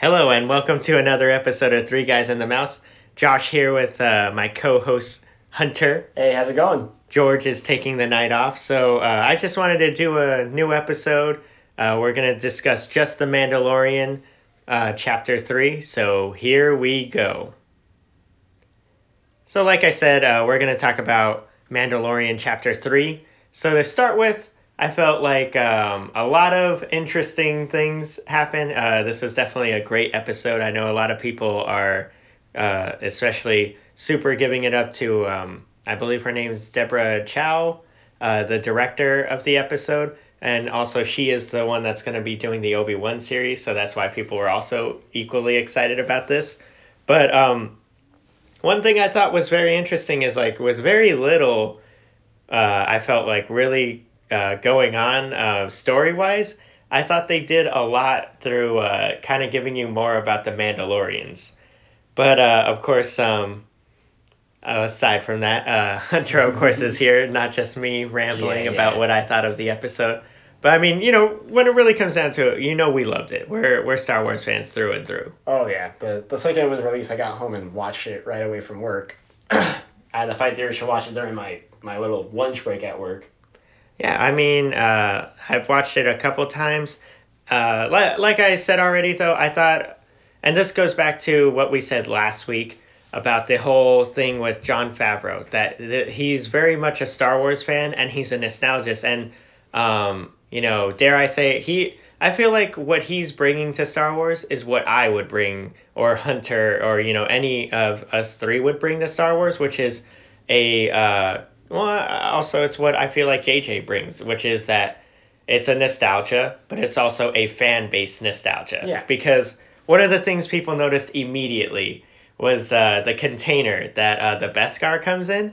Hello, and welcome to another episode of Three Guys and the Mouse. Josh here with uh, my co host Hunter. Hey, how's it going? George is taking the night off, so uh, I just wanted to do a new episode. Uh, we're going to discuss just The Mandalorian, uh, Chapter 3, so here we go. So, like I said, uh, we're going to talk about Mandalorian Chapter 3. So, to start with, I felt like um, a lot of interesting things happened. Uh, this was definitely a great episode. I know a lot of people are, uh, especially super giving it up to, um, I believe her name is Deborah Chow, uh, the director of the episode. And also, she is the one that's going to be doing the Obi Wan series, so that's why people were also equally excited about this. But um, one thing I thought was very interesting is like with very little, uh, I felt like really uh, going on uh, story wise. I thought they did a lot through uh, kind of giving you more about the Mandalorians. But uh, of course, um, aside from that, uh, Hunter, of course, is here, not just me rambling Yeah, about what I thought of the episode. But I mean, you know, when it really comes down to it, you know, we loved it. We're we're Star Wars fans through and through. Oh yeah, the the second it was released, I got home and watched it right away from work. I had to fight the urge to watch it during my my little lunch break at work. Yeah, I mean, uh, I've watched it a couple times. Uh, li- like I said already, though, I thought, and this goes back to what we said last week about the whole thing with Jon Favreau, that, that he's very much a Star Wars fan and he's a nostalgist. And, um, you know, dare I say, he, I feel like what he's bringing to Star Wars is what I would bring, or Hunter, or, you know, any of us three would bring to Star Wars, which is a, uh, well, also it's what I feel like JJ brings, which is that it's a nostalgia, but it's also a fan based nostalgia. Yeah. Because one of the things people noticed immediately was uh, the container that uh, the Beskar comes in.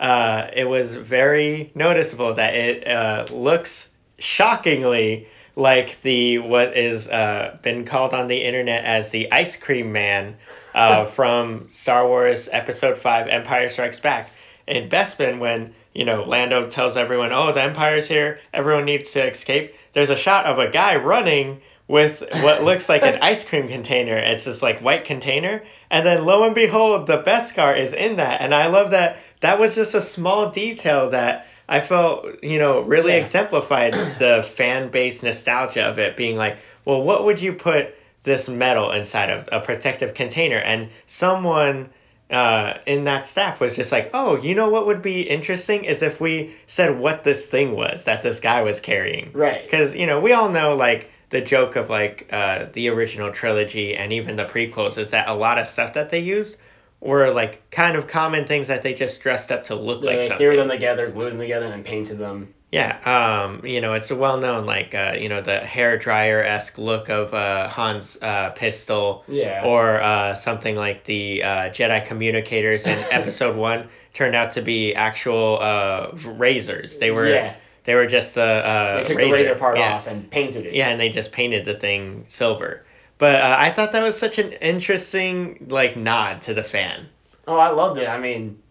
Uh, it was very noticeable that it uh, looks shockingly like the what is uh, been called on the internet as the ice cream man uh, from Star Wars Episode Five: Empire Strikes Back. In Bespin, when you know Lando tells everyone, "Oh, the Empire's here. Everyone needs to escape." There's a shot of a guy running with what looks like an ice cream container. It's this like white container, and then lo and behold, the Beskar is in that. And I love that. That was just a small detail that I felt, you know, really Yeah. exemplified the fan base nostalgia of it. Being like, well, what would you put this metal inside of a protective container? And someone uh, in that staff was just like, oh, you know what would be interesting is if we said what this thing was that this guy was carrying. Right. Because, you know, we all know, like, the joke of, like, uh, the original trilogy and even the prequels is that a lot of stuff that they used were, like, kind of common things that they just dressed up to look Yeah, like they something. threw them together, glued them together, and painted them. Yeah, um, you know, it's a well known like uh, you know, the hair dryer esque look of uh Han's uh pistol Yeah. or uh something like the uh Jedi communicators in episode one turned out to be actual uh razors. They were Yeah. they were just the uh They took razor. the razor part yeah. off and painted it. Yeah, and they just painted the thing silver. But uh, I thought that was such an interesting like nod to the fan. Oh, I loved it. I mean,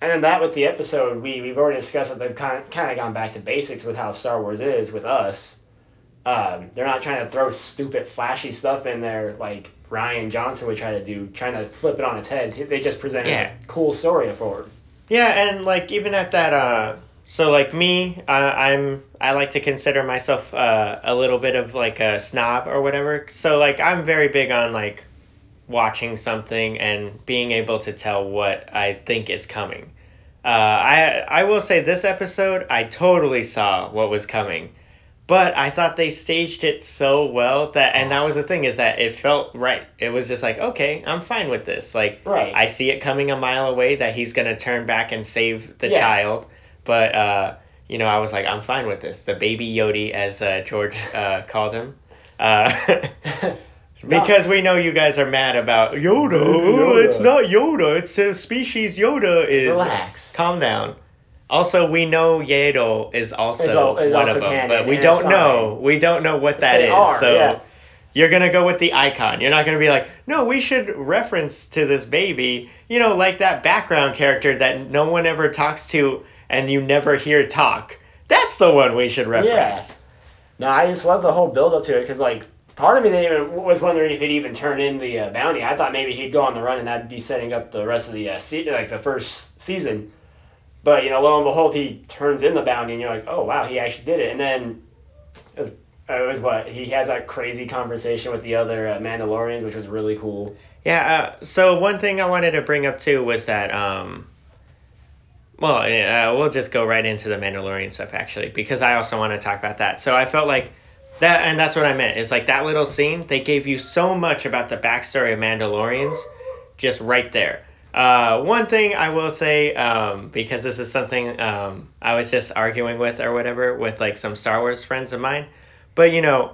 and then that with the episode, we we've already discussed that they've kind of, kind of gone back to basics with how Star Wars is with us. Um, they're not trying to throw stupid flashy stuff in there like Rian Johnson would try to do, trying to flip it on its head. They just presented Yeah. a cool story forward. Yeah, and like even at that, uh, so like me, uh, I'm I like to consider myself uh, a little bit of like a snob or whatever. So like I'm very big on like watching something and being able to tell what I think is coming. Uh, I I will say this episode I totally saw what was coming, but I thought they staged it so well that and that was the thing is that it felt right. It was just like okay, I'm fine with this. Like Right. I see it coming a mile away that he's gonna turn back and save the Yeah. child, but uh, you know I was like I'm fine with this. The baby Yodi as uh, George uh, called him. Because we know you guys are mad about Yoda. Yoda. It's not Yoda. It's the species Yoda is. Relax. Calm down. Also, we know Yaddle is also Is al- is one also of them, canon, but we and don't it's know. We don't know what that They is. are, so yeah. you're gonna go with the icon. You're not gonna be like, no, we should reference to this baby. You know, like that background character that no one ever talks to and you never hear talk. That's the one we should reference. Yeah. No, I just love the whole build up to it because like part of me even was wondering if he'd even turn in the uh, bounty. I thought maybe he'd go on the run and that'd be setting up the rest of the uh, like the first season. But you know, lo and behold, he turns in the bounty, and you're like, oh wow, he actually did it. And then it was, it was what he has that crazy conversation with the other uh, Mandalorians, which was really cool. Yeah. Uh, so one thing I wanted to bring up too was that um. Well, uh, we'll just go right into the Mandalorian stuff actually, because I also want to talk about that. So I felt like that, and that's what I meant. Is like that little scene. They gave you so much about the backstory of Mandalorians, just right there. Uh, one thing I will say, um, because this is something um, I was just arguing with or whatever with like some Star Wars friends of mine, but you know,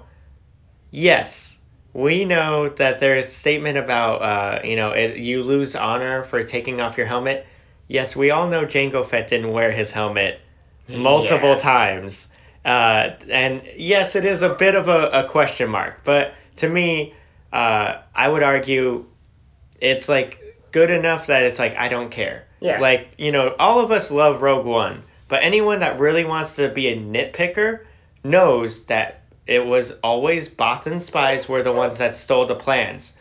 yes, we know that there's a statement about uh, you know it, you lose honor for taking off your helmet. Yes, we all know Jango Fett didn't wear his helmet multiple Yeah. times, uh, and yes, it is a bit of a, a question mark. But to me, uh, I would argue it's like good enough that it's like I don't care. Yeah. Like you know, all of us love Rogue One, but anyone that really wants to be a nitpicker knows that it was always Bothan spies were the ones that stole the plans.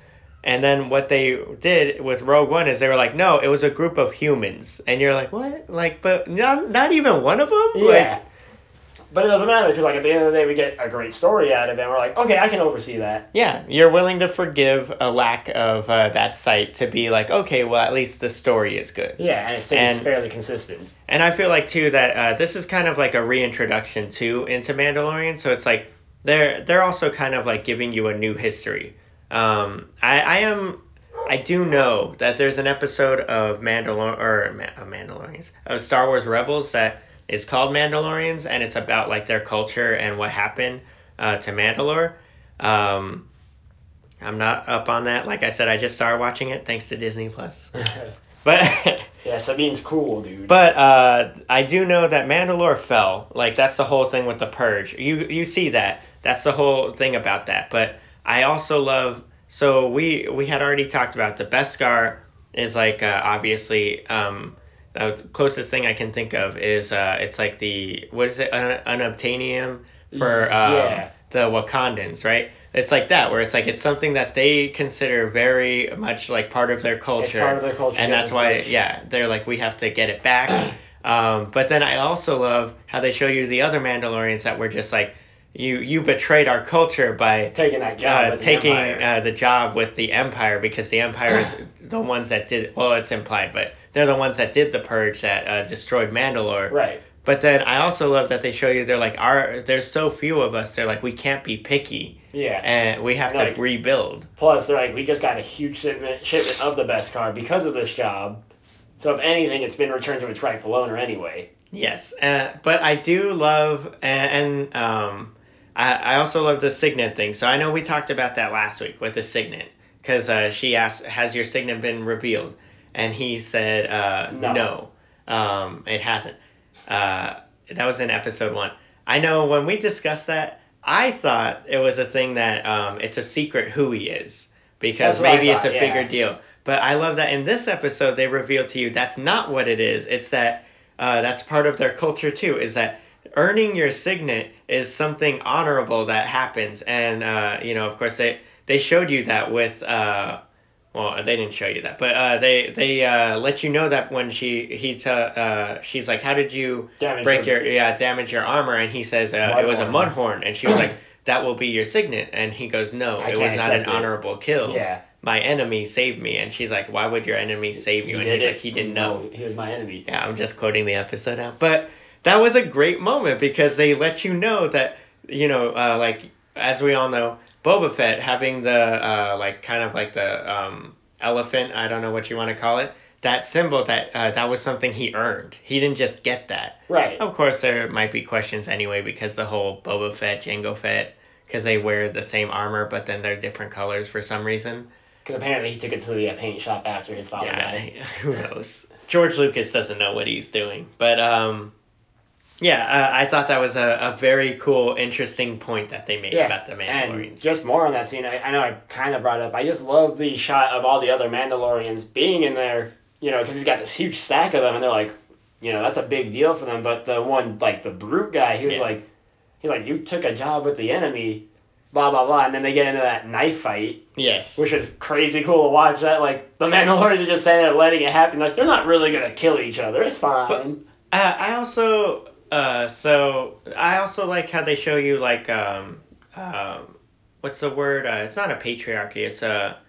And then what they did with Rogue One is they were like, no, it was a group of humans. And you're like, what? Like, but not, not even one of them? Yeah. But it doesn't matter because like at the end of the day we get a great story out of it. and We're like, okay, I can oversee that. Yeah, you're willing to forgive a lack of uh, that site to be like, okay, well, at least the story is good. Yeah, and it stays And- fairly consistent. And I feel like too that uh, this is kind of like a reintroduction too into Mandalorian. So it's like they're they're also kind of like giving you a new history. Um, I I am I do know that there's an episode of Mandalor or Ma- uh, Mandalorians of Star Wars Rebels that is called Mandalorians and it's about like their culture and what happened uh, to Mandalore. Um, I'm not up on that. Like I said, I just started watching it thanks to Disney Plus. But yeah, Sabine's cool, dude. But uh, I do know that Mandalore fell. Like that's the whole thing with the purge. You you see that. That's the whole thing about that. But I also love. So we we had already talked about the Beskar is like uh, obviously um the closest thing I can think of is uh it's like the what is it an unobtainium for um, Yeah. the Wakandans right. It's like that where it's like it's something that they consider very much like part of their culture part of their culture and that's why much. yeah they're like we have to get it back um, but then i also love how they show you the other mandalorians that were just like you you betrayed our culture by taking that job uh, with the taking uh, the job with the empire because the empire is the ones that did well it's implied but they're the ones that did the purge that uh, destroyed mandalore right. but then i also love that they show you they're like our there's so few of us they're like we can't be picky Yeah. and we have And, to like, rebuild Plus, they're like, we just got a huge shipment shipment of the Beskar because of this job. So if anything, it's been returned to its rightful owner anyway. Yes, uh, but I do love and, and um, I, I also love the signet thing. So I know we talked about that last week with the signet because uh, she asked, "Has your signet been revealed?" And he said, uh, No. "No, um, it hasn't." Uh, that was in episode one. I know when we discussed that, I thought it was a thing that um, it's a secret who he is because That's maybe it's a thought, bigger deal. But I love that in this episode they reveal to you that's not what it is. It's that uh, that's part of their culture too. Is that earning your signet is something honorable that happens, and uh, you know, of course, they they showed you that with. Uh, well, they didn't show you that, but uh, they they uh, let you know that when she he t- uh, she's like, how did you Damage break your- your yeah damage your armor? And he says uh, it was a Mudhorn. mudhorn, and she was like, that will be your signet, and he goes, no, I it was can't an it." honorable kill. Yeah. My enemy saved me, and she's like, why would your enemy save you? He and he's it. like, he didn't know. No, he was my enemy. Yeah, I'm just quoting the episode now. But that was a great moment because they let you know that, you know, uh, like, as we all know, Boba Fett having the, uh, like, kind of like the um, elephant, I don't know what you want to call it, that symbol, that uh, that was something he earned. He didn't just get that. Right. Of course, there might be questions anyway because the whole Boba Fett, Jango Fett, because they wear the same armor, but then they're different colors for some reason. Because apparently he took it to the uh, paint shop after his father Yeah, died. who knows? George Lucas doesn't know what he's doing, but um, yeah, uh, I thought that was a, a very cool, interesting point that they made Yeah, about the Mandalorians. And just more on that scene, I, I know I kind of brought up. I just love the shot of all the other Mandalorians being in there, you know, because he's got this huge stack of them, and they're like, you know, that's a big deal for them. But the one, like the brute guy, he was Yeah. like, he's like, you took a job with the enemy, blah blah blah, and then they get into that knife fight, Yes. which is crazy cool to watch. That like the Mandalorians are just saying they're letting it happen. Like they're not really gonna kill each other. It's fine. Uh, I also uh so I also like how they show you like um um what's the word uh, it's not a patriarchy it's a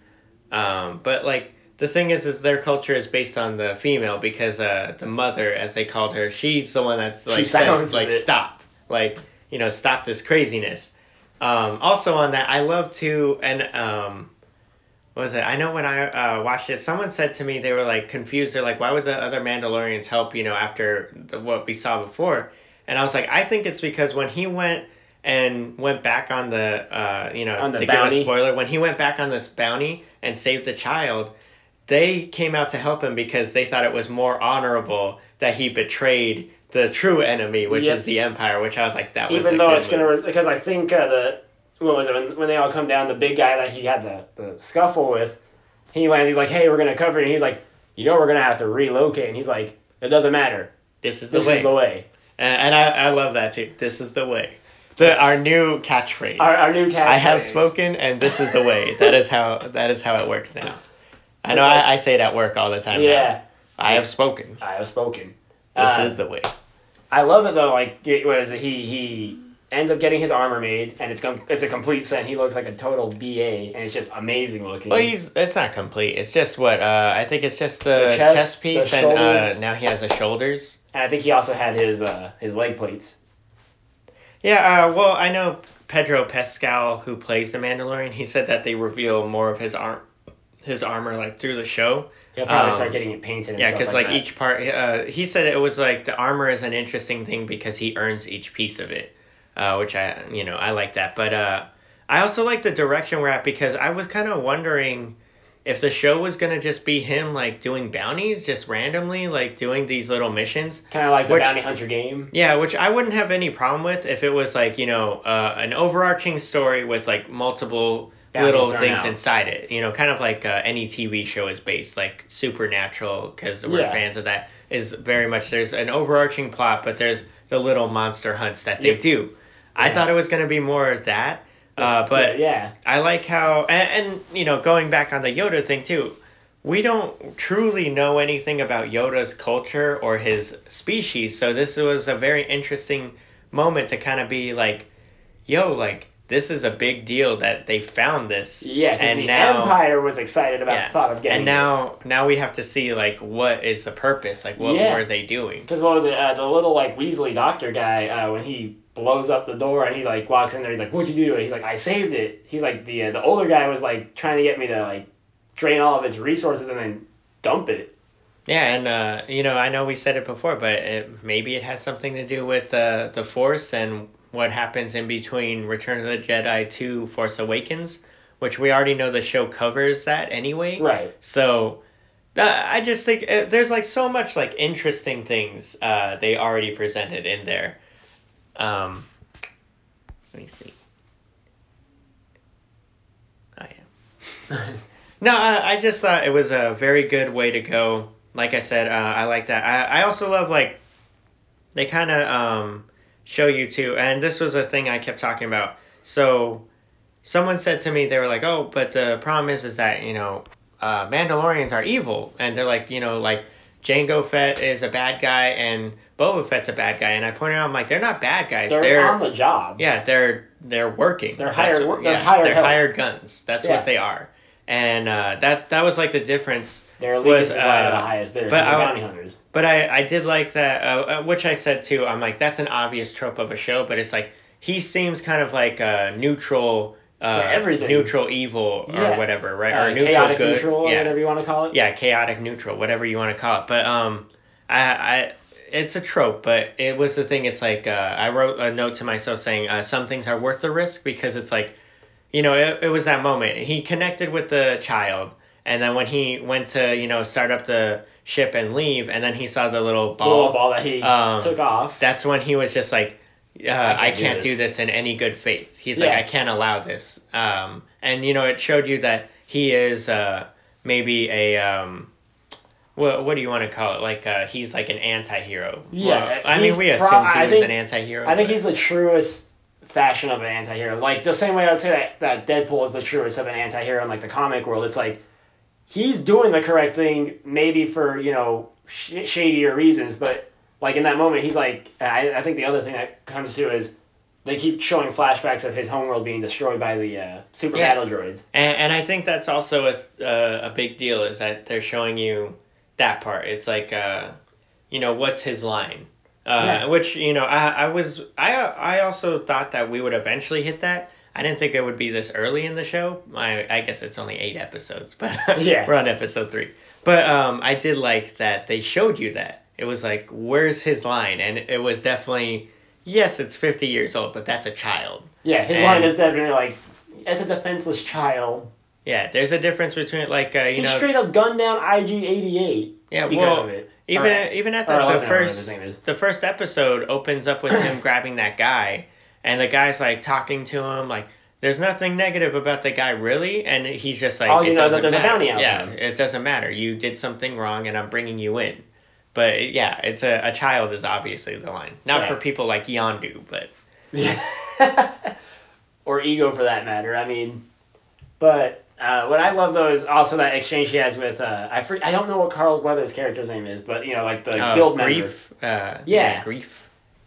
um but like the thing is is their culture is based on the female because uh the mother as they called her she's the one that's like says like it. stop like you know stop this craziness um also on that I love to and um what was it? I know when I uh, watched it, someone said to me they were like confused. They're like, why would the other Mandalorians help? You know, after the, what we saw before. And I was like, I think it's because when he went and went back on the, uh, you know, the to bounty. give a spoiler, when he went back on this bounty and saved the child, they came out to help him because they thought it was more honorable that he betrayed the true enemy, which Yep. is the Empire. Which I was like, that was Even though it's move. gonna because I think uh, the what was it when, when they all come down the big guy that he had the, the scuffle with he lands he's like hey we're gonna cover you and he's like you know we're gonna have to relocate and he's like it doesn't matter This is the this way. This is the way And, and I, I love that too. This is the way. The our new catchphrase. our, our new cat I have spoken, and this is the way. That is how that is how it works now. I know like- I, I say it at work all the time. now. yeah I have spoken. I have spoken This Uh, is the way. I love it though like what is it he he ends up getting his armor made and it's com- it's a complete set he looks like a total BA and it's just amazing looking Well, he's it's not complete. It's just what uh, I think it's just the, The chest, chest, piece, the and uh, now he has the shoulders. and I think he also had his uh his leg plates Yeah. Uh, well, I know Pedro Pascal, who plays the Mandalorian. He said that they reveal more of his arm, his armor, like through the show. he'll probably Um, start getting it painted and Yeah, because like, like, each part, uh, he said it was like the armor is an interesting thing because he earns each piece of it, uh, which I, you know, I like that. But uh, I also like the direction we're at because I was kind of wondering if the show was gonna just be him like doing bounties just randomly, like doing these little missions. kind of like the which- bounty hunter game Yeah, which I wouldn't have any problem with if it was like you know uh, an overarching story with like multiple Bounties little things out. inside it. You know, kind of like uh, any TV show is based, like Supernatural, because we're Yeah. fans of that. Is very much there's an overarching plot, but there's the little monster hunts that they Yep. do. I thought it was gonna be more of that, uh, but yeah I like how and, and you know going back on the Yoda thing too. We don't truly know anything about Yoda's culture or his species, so this was a very interesting moment to kind of be like, yo, like this is a big deal that they found this. Yeah, because and the now, Empire was excited about yeah, the thought of getting. and now now we have to see like what is the purpose, like what Yeah. were they doing? because what was it? Uh, the little like Weasley doctor guy uh, when he blows up the door and he like walks in there. He's like, "What'd you do?" And he's like, "I saved it." He's like, the uh, the older guy was like trying to get me to like drain all of its resources and then dump it. Yeah, and uh, you know, I know we said it before, but it, maybe it has something to do with uh, the Force and what happens in between Return of the Jedi to Force Awakens, which we already know the show covers that anyway. Right. So uh, I just think uh, there's like so much like interesting things uh, they already presented in there. Um, let me see. Oh yeah. No, I, I just thought it was a very good way to go. Like I said, uh, I like that. I, I also love like they kind of um, show you too, and this was a thing I kept talking about. So someone said to me, they were like, "Oh, but the problem is, is that you know, uh, Mandalorians are evil," and they're like, you know, like Jango Fett is a bad guy and Boba Fett's a bad guy, and I pointed out, I'm like, they're not bad guys. They're, They're, on the job. yeah, they're they're working. They're hired what- they're yeah, hired They're help. hired guns. That's Yeah. what they are. And uh, that that was like the difference. Their allegiance was, is at the uh, highest bidder. but I- bounty hunters. But I I did like that, uh, uh, which I said too. I'm like, that's an obvious trope of a show, but it's like he seems kind of like a neutral. Uh, everything. neutral evil or Yeah. whatever, right? Uh, or neutral chaotic good. neutral, yeah. whatever you want to call it. Yeah, chaotic neutral, whatever you want to call it. But um, I, I, it's a trope, but it was the thing. It's like uh, I wrote a note to myself saying uh, some things are worth the risk because it's like, you know, it, it was that moment. He connected with the child, and then when he went to you know start up the ship and leave, and then he saw the little ball. Little ball that he Um, took off. That's when he was just like, uh, I can't can't, do do, this. this. in any good faith. He's Yeah. like, I can't allow this. Um, and you know, it showed you that he is uh, maybe a um, what what do you want to call it? Like uh, he's like an anti-hero. Yeah, Well, I mean, we pro- assumed he I was think- an anti-hero. I think but- he's the truest fashion of an anti-hero. Like the same way I would say that, that Deadpool is the truest of an anti-hero in like the comic world. It's like he's doing the correct thing, maybe for you know sh- shadier reasons, but like in that moment, he's like, I, I think the other thing that comes to is they keep showing flashbacks of his homeworld being destroyed by the uh, super Yeah. battle droids. And, and I think that's also a, uh, a big deal is that they're showing you that part. It's like, uh, you know, what's his line? Uh, Yeah. Which you know, I, I was I I also thought that we would eventually hit that. I didn't think it would be this early in the show. I I guess it's only eight episodes, but Yeah. we're on episode three. But um, I did like that they showed you that. It was like, where's his line? And it was definitely, yes, it's 50 years old, but that's a child. Yeah, his And- line is definitely like, "It's a defenseless child." Yeah, there's a difference between like uh, you he know straight up gunned down IG88 yeah because well of it. even Or- even at the, 11 the or whatever his first the first episode opens up with him grabbing that guy and the guy's like talking to him like there's nothing negative about the guy really and he's just like All you it know is that doesn't there's a matter. bounty out yeah him. it doesn't matter you did something wrong and I'm bringing you in but yeah it's a, a child is obviously the line not Right. for people like Yondu but Yeah. or ego for that matter. I mean, but uh, what I love though is also that exchange he has with uh, I I don't know what Carl Weathers' character's name is, but you know like the uh, guild member. Greef uh, Yeah. Greef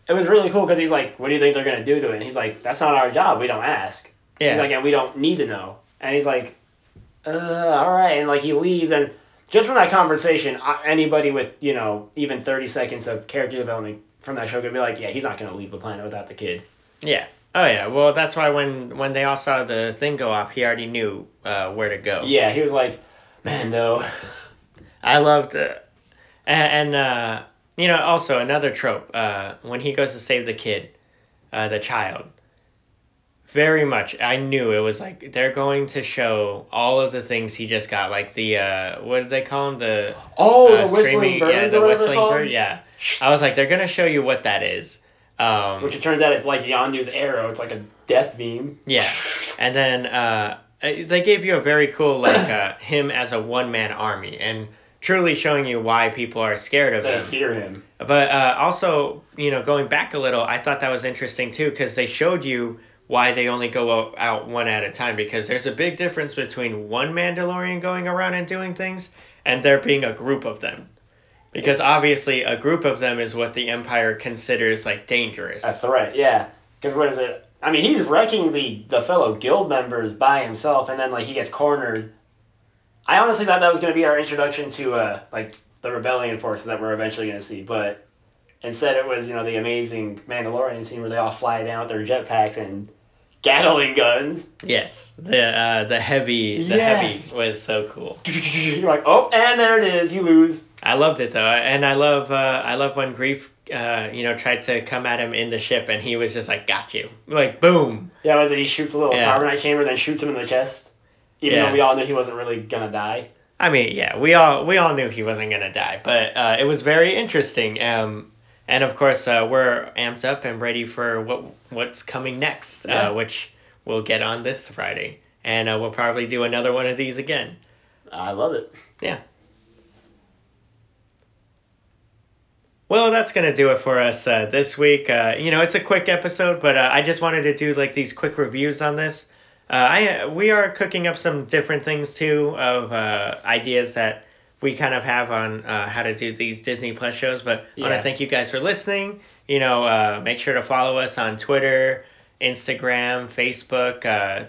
It was really cool because he's like, "What do you think they're gonna do to it?" And he's like, "That's not our job. We don't ask." yeah He's like, "And we don't need to know." And he's like, "Uh, all right." And like he leaves, and just from that conversation, uh, anybody with you know even 30 seconds of character development from that show could be like, "Yeah, he's not gonna leave the planet without the kid." Yeah. Oh yeah. Well, that's why when when they all saw the thing go off, he already knew uh, where to go. Yeah, he was like, "Man, no." I loved it. And, and uh, you know, also another trope. Uh, when he goes to save the kid, uh, the child. Very much, I knew it was like they're going to show all of the things he just got, like the uh, what did they call him? The Oh, uh, the whistling birds yeah, the whistling bird. Yeah, I was like, they're gonna show you what that is. Um, Which it turns out it's like Yondu's arrow. It's like a death beam. Yeah. And then uh, they gave you a very cool like uh, him as a one man army and truly showing you why people are scared of him. They him. fear him. But uh, also, you know, going back a little, I thought that was interesting too because they showed you why they only go out one at a time because there's a big difference between one Mandalorian going around and doing things and there being a group of them. Because obviously, a group of them is what the Empire considers like dangerous. A threat, yeah. Because what is it? I mean, he's wrecking the the fellow guild members by himself, and then like he gets cornered. I honestly thought that was going to be our introduction to uh like the rebellion forces that we're eventually going to see, but instead it was you know the amazing Mandalorian scene where they all fly down with their jetpacks and Gatling guns. Yes, the uh, the heavy the Yeah. heavy was so cool. You're like, oh, and there it is. You lose. I loved it though, and I love uh, I love when Greef uh, you know tried to come at him in the ship, and he was just like, "Got you!" Like boom. Yeah, was it he shoots a little Yeah. carbonite chamber, then shoots him in the chest, even Yeah. though we all knew he wasn't really gonna die. I mean, yeah, we all we all knew he wasn't gonna die, but uh, it was very interesting. Um, and of course, uh, we're amped up and ready for what what's coming next, Yeah. uh, which we'll get on this Friday, and uh, we'll probably do another one of these again. I love it. Well, that's gonna do it for us uh, this week. Uh, you know, it's a quick episode, but uh, I just wanted to do like these quick reviews on this. Uh, I we are cooking up some different things too of uh, ideas that we kind of have on uh, how to do these Disney Plus shows. But I want to thank you guys for listening. You know, uh, make sure to follow us on Twitter, Instagram, Facebook, uh,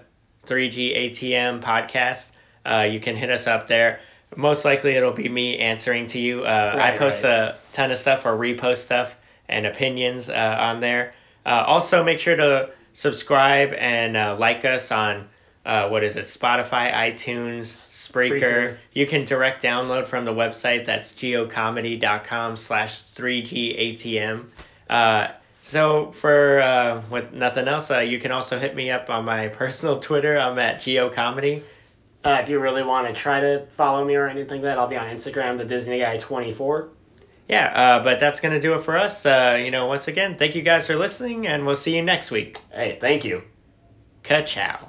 3G ATM podcast. Uh, you can hit us up there. Most likely it'll be me answering to you. Uh, I post right. a ton of stuff or repost stuff and opinions uh, on there. Uh, also, make sure to subscribe and uh, like us on uh, what is it? Spotify, iTunes, Spreaker. Spreaker. You can direct download from the website. That's geocomedy.com slash 3GATM. Uh, so for uh, with nothing else, uh, you can also hit me up on my personal Twitter. I'm at geocomedy. Uh, if you really want to try to follow me or anything like that, I'll be on Instagram, the Disney Guy 24. Yeah, uh, but that's gonna do it for us. Uh, you know, once again, thank you guys for listening, and we'll see you next week. Hey, thank you. Ka-chow.